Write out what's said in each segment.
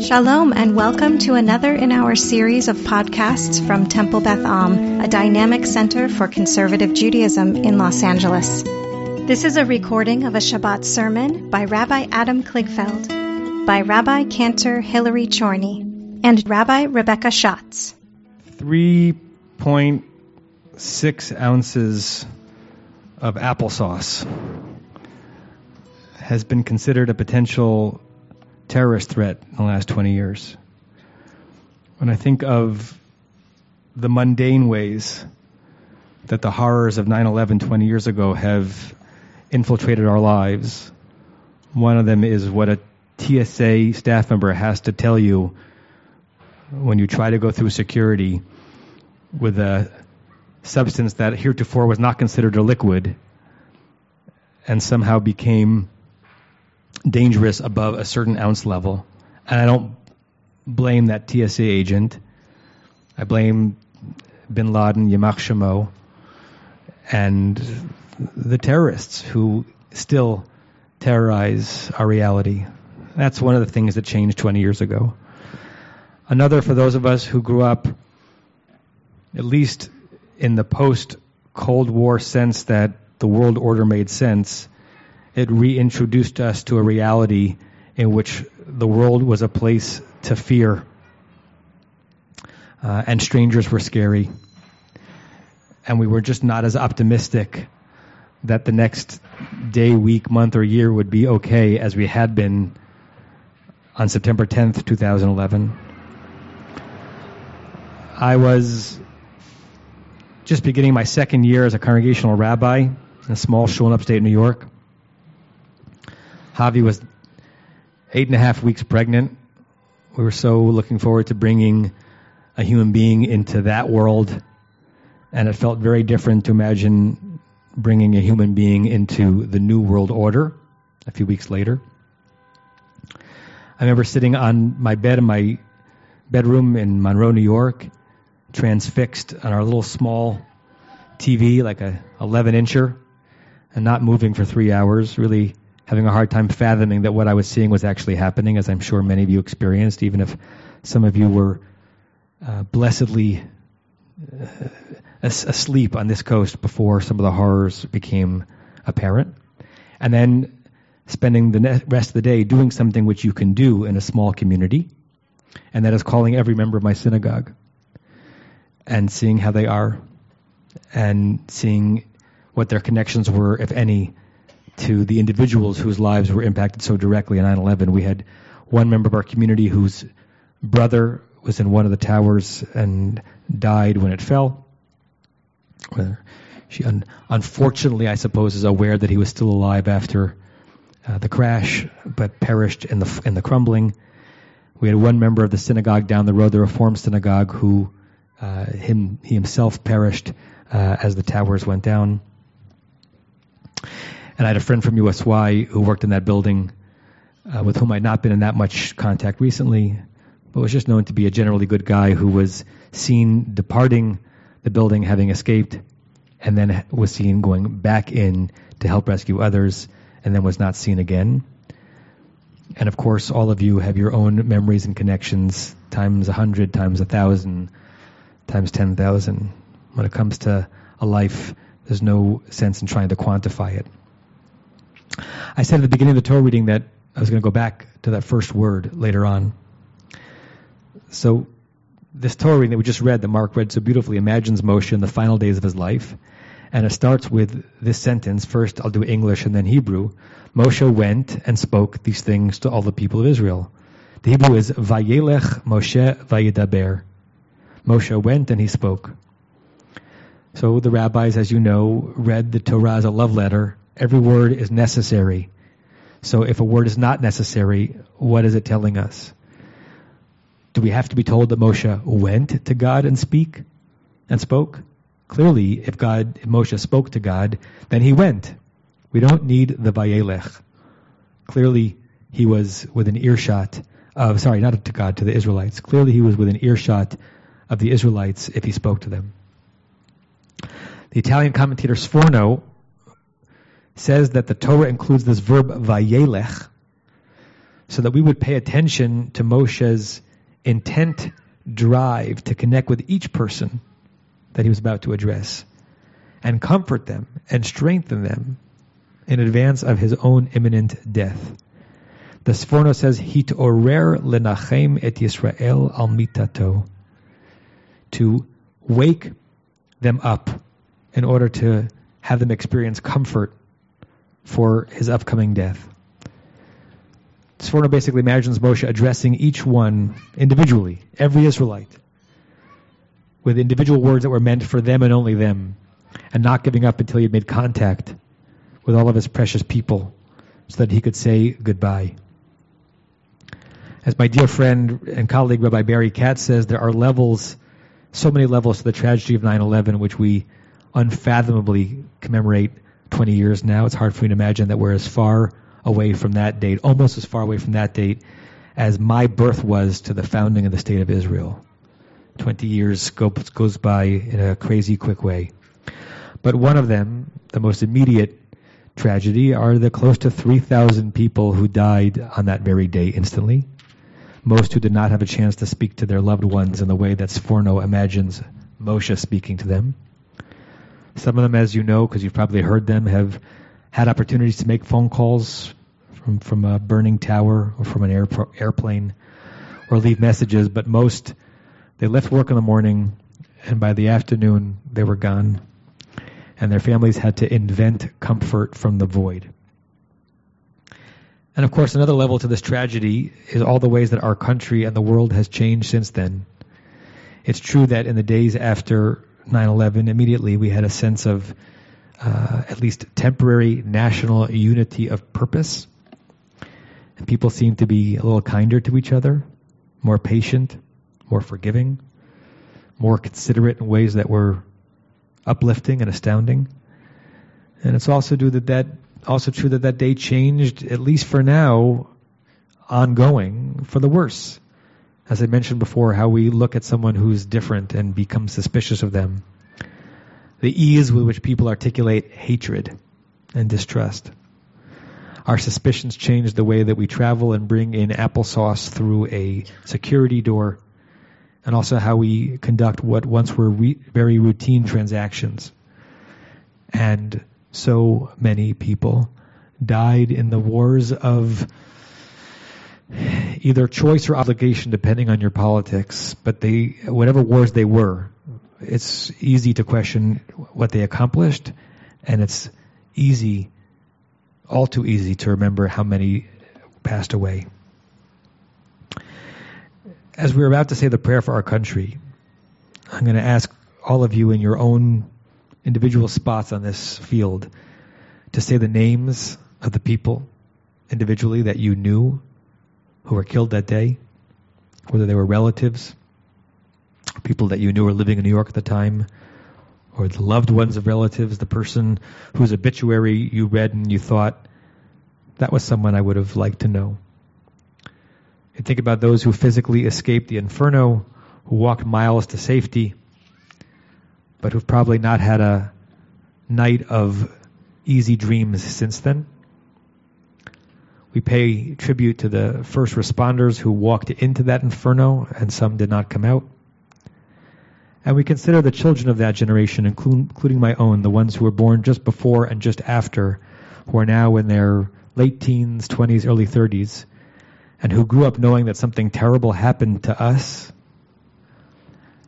Shalom and welcome to another in our series of podcasts from Temple Beth Am, a dynamic center for conservative Judaism in Los Angeles. This is a recording of a Shabbat sermon by Rabbi Adam Kligfeld, by Rabbi Cantor Hilary Chorny, and Rabbi Rebecca Schatz. 3.6 ounces of applesauce has been considered a potential terrorist threat in the last 20 years. When I think of the mundane ways that the horrors of 9 11 20 years ago have infiltrated our lives, one of them is what a TSA staff member has to tell you when you try to go through security with a substance that heretofore was not considered a liquid and somehow became dangerous above a certain ounce level. And I don't blame that TSA agent. I blame bin Laden, Yamach Shemo, and the terrorists who still terrorize our reality. That's one of the things that changed 20 years ago. Another, for those of us who grew up, at least in the post Cold War sense that the world order made sense, it reintroduced us to a reality in which the world was a place to fear uh, and strangers were scary. And we were just not as optimistic that the next day, week, month, or year would be okay as we had been on September 10th, 2011. I was just beginning my second year as a congregational rabbi in a small shul in upstate New York. Javi was eight and a half weeks pregnant. We were so looking forward to bringing a human being into that world, and it felt very different to imagine bringing a human being into the new world order a few weeks later. I remember sitting on my bed in my bedroom in Monroe, New York, transfixed on our little small TV, like a 11 incher, and not moving for three hours, really having a hard time fathoming that what I was seeing was actually happening, as I'm sure many of you experienced, even if some of you were uh, blessedly uh, asleep on this coast before some of the horrors became apparent. And then spending the rest of the day doing something which you can do in a small community, and that is calling every member of my synagogue and seeing how they are and seeing what their connections were, if any, to the individuals whose lives were impacted so directly in 9 11. We had one member of our community whose brother was in one of the towers and died when it fell. She un- unfortunately, I suppose, is aware that he was still alive after uh, the crash, but perished in the in the crumbling. We had one member of the synagogue down the road, the Reform synagogue, who uh, him he himself perished uh, as the towers went down. And I had a friend from USY who worked in that building uh, with whom I'd not been in that much contact recently, but was just known to be a generally good guy who was seen departing the building having escaped and then was seen going back in to help rescue others and then was not seen again. And of course, all of you have your own memories and connections times a hundred, times a thousand, times 10,000. When it comes to a life, there's no sense in trying to quantify it. I said at the beginning of the Torah reading that I was going to go back to that first word later on. So, this Torah reading that we just read, that Mark read so beautifully, imagines Moshe in the final days of his life. And it starts with this sentence. First, I'll do English and then Hebrew. Moshe went and spoke these things to all the people of Israel. The Hebrew is Vayelech Moshe Vayedaber. Moshe went and he spoke. So the rabbis, as you know, read the Torah as a love letter Every word is necessary. So if a word is not necessary, what is it telling us? Do we have to be told that Moshe went to God and speak and spoke? Clearly, if God, if Moshe spoke to God, then he went. We don't need the Vayelech. Clearly, he was within earshot of, sorry, not to God, to the Israelites. Clearly, he was within earshot of the Israelites if he spoke to them. The Italian commentator Sforno says that the Torah includes this verb vayelech, so that we would pay attention to Moshe's intent drive to connect with each person that he was about to address and comfort them and strengthen them in advance of his own imminent death. The Sforno says, Hit orer lenachem et Yisrael al mitato. To wake them up in order to have them experience comfort for his upcoming death. Sforno basically imagines Moshe addressing each one individually, every Israelite, with individual words that were meant for them and only them, and not giving up until he had made contact with all of his precious people so that he could say goodbye. As my dear friend and colleague Rabbi Barry Katz says, there are levels, so many levels to the tragedy of 9 11, which we unfathomably commemorate 20 years now. It's hard for me to imagine that we're as far away from that date, almost as far away from that date as my birth was to the founding of the state of Israel. 20 years goes by in a crazy quick way. But one of them, the most immediate tragedy, are the close to 3,000 people who died on that very day instantly. Most who did not have a chance to speak to their loved ones in the way that Sforno imagines Moshe speaking to them. Some of them, as you know, because you've probably heard them, have had opportunities to make phone calls from, from a burning tower or from an air, airplane or leave messages, but most, they left work in the morning and by the afternoon they were gone. And their families had to invent comfort from the void. And of course, another level to this tragedy is all the ways that our country and the world has changed since then. It's true that in the days after 9 11, immediately we had a sense of uh, at least temporary national unity of purpose. And people seemed to be a little kinder to each other, more patient, more forgiving, more considerate in ways that were uplifting and astounding. And it's also true that that also true that that day changed, at least for now, ongoing for the worse. As I mentioned before, how we look at someone who's different and become suspicious of them the ease with which people articulate hatred and distrust. Our suspicions change the way that we travel and bring in applesauce through a security door, and also how we conduct what once were re- very routine transactions. And so many people died in the wars of either choice or obligation, depending on your politics. But they, whatever wars they were, it's easy to question what they accomplished, and it's easy, all too easy, to remember how many passed away. As we're about to say the prayer for our country, I'm going to ask all of you in your own individual spots on this field to say the names of the people individually that you knew who were killed that day, whether they were relatives, people that you knew were living in New York at the time, or the loved ones of relatives, the person whose obituary you read and you thought, that was someone I would have liked to know. You think about those who physically escaped the inferno, who walked miles to safety, but who've probably not had a night of easy dreams since then. We pay tribute to the first responders who walked into that inferno and some did not come out. And we consider the children of that generation, including my own, the ones who were born just before and just after, who are now in their late teens, 20s, early 30s, and who grew up knowing that something terrible happened to us,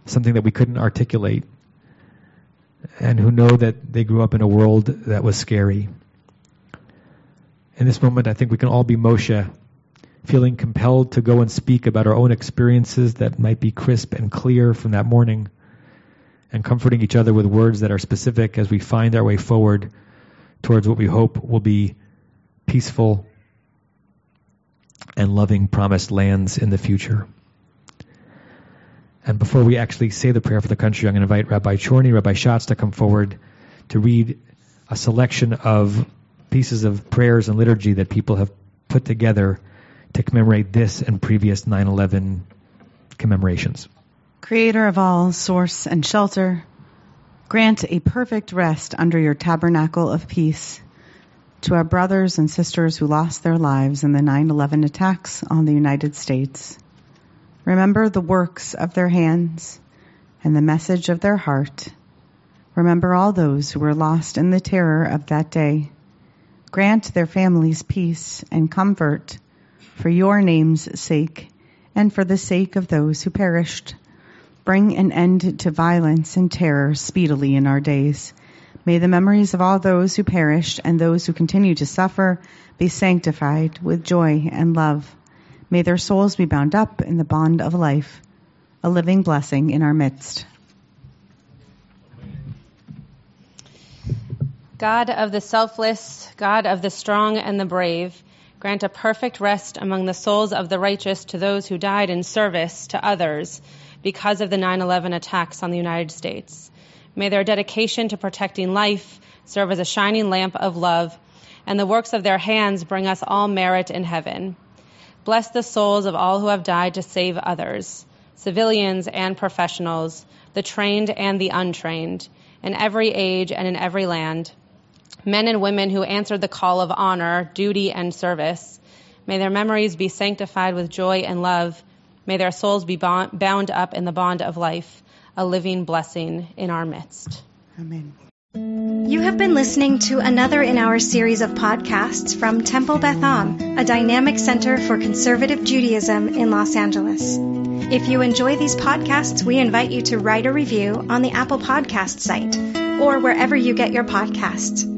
something that we couldn't articulate, and who know that they grew up in a world that was scary. In this moment, I think we can all be Moshe, feeling compelled to go and speak about our own experiences that might be crisp and clear from that morning and comforting each other with words that are specific as we find our way forward towards what we hope will be peaceful and loving promised lands in the future. And before we actually say the prayer for the country, I'm going to invite Rabbi Chorny, Rabbi Schatz to come forward to read a selection of pieces of prayers and liturgy that people have put together to commemorate this and previous 9 11 commemorations. Creator of all, source and shelter, grant a perfect rest under your tabernacle of peace To our brothers and sisters who lost their lives in the 9 11 attacks on the United States, remember the works of their hands and the message of their heart. Remember all those who were lost in the terror of that day. Grant their families peace and comfort for your name's sake and for the sake of those who perished. Bring an end to violence and terror speedily in our days. May the memories of all those who perished and those who continue to suffer be sanctified with joy and love. May their souls be bound up in the bond of life, a living blessing in our midst. God of the selfless, God of the strong and the brave, grant a perfect rest among the souls of the righteous to those who died in service to others because of the 9 11 attacks on the United States. May their dedication to protecting life serve as a shining lamp of love, and the works of their hands bring us all merit in heaven. Bless the souls of all who have died to save others, civilians and professionals, the trained and the untrained, in every age and in every land men and women who answered the call of honor, duty, and service. May their memories be sanctified with joy and love. May their souls be bound up in the bond of life, a living blessing in our midst. Amen. You have been listening to another in our series of podcasts from Temple Beth Am, a dynamic center for conservative Judaism in Los Angeles. If you enjoy these podcasts, we invite you to write a review on the Apple Podcast site or wherever you get your podcasts.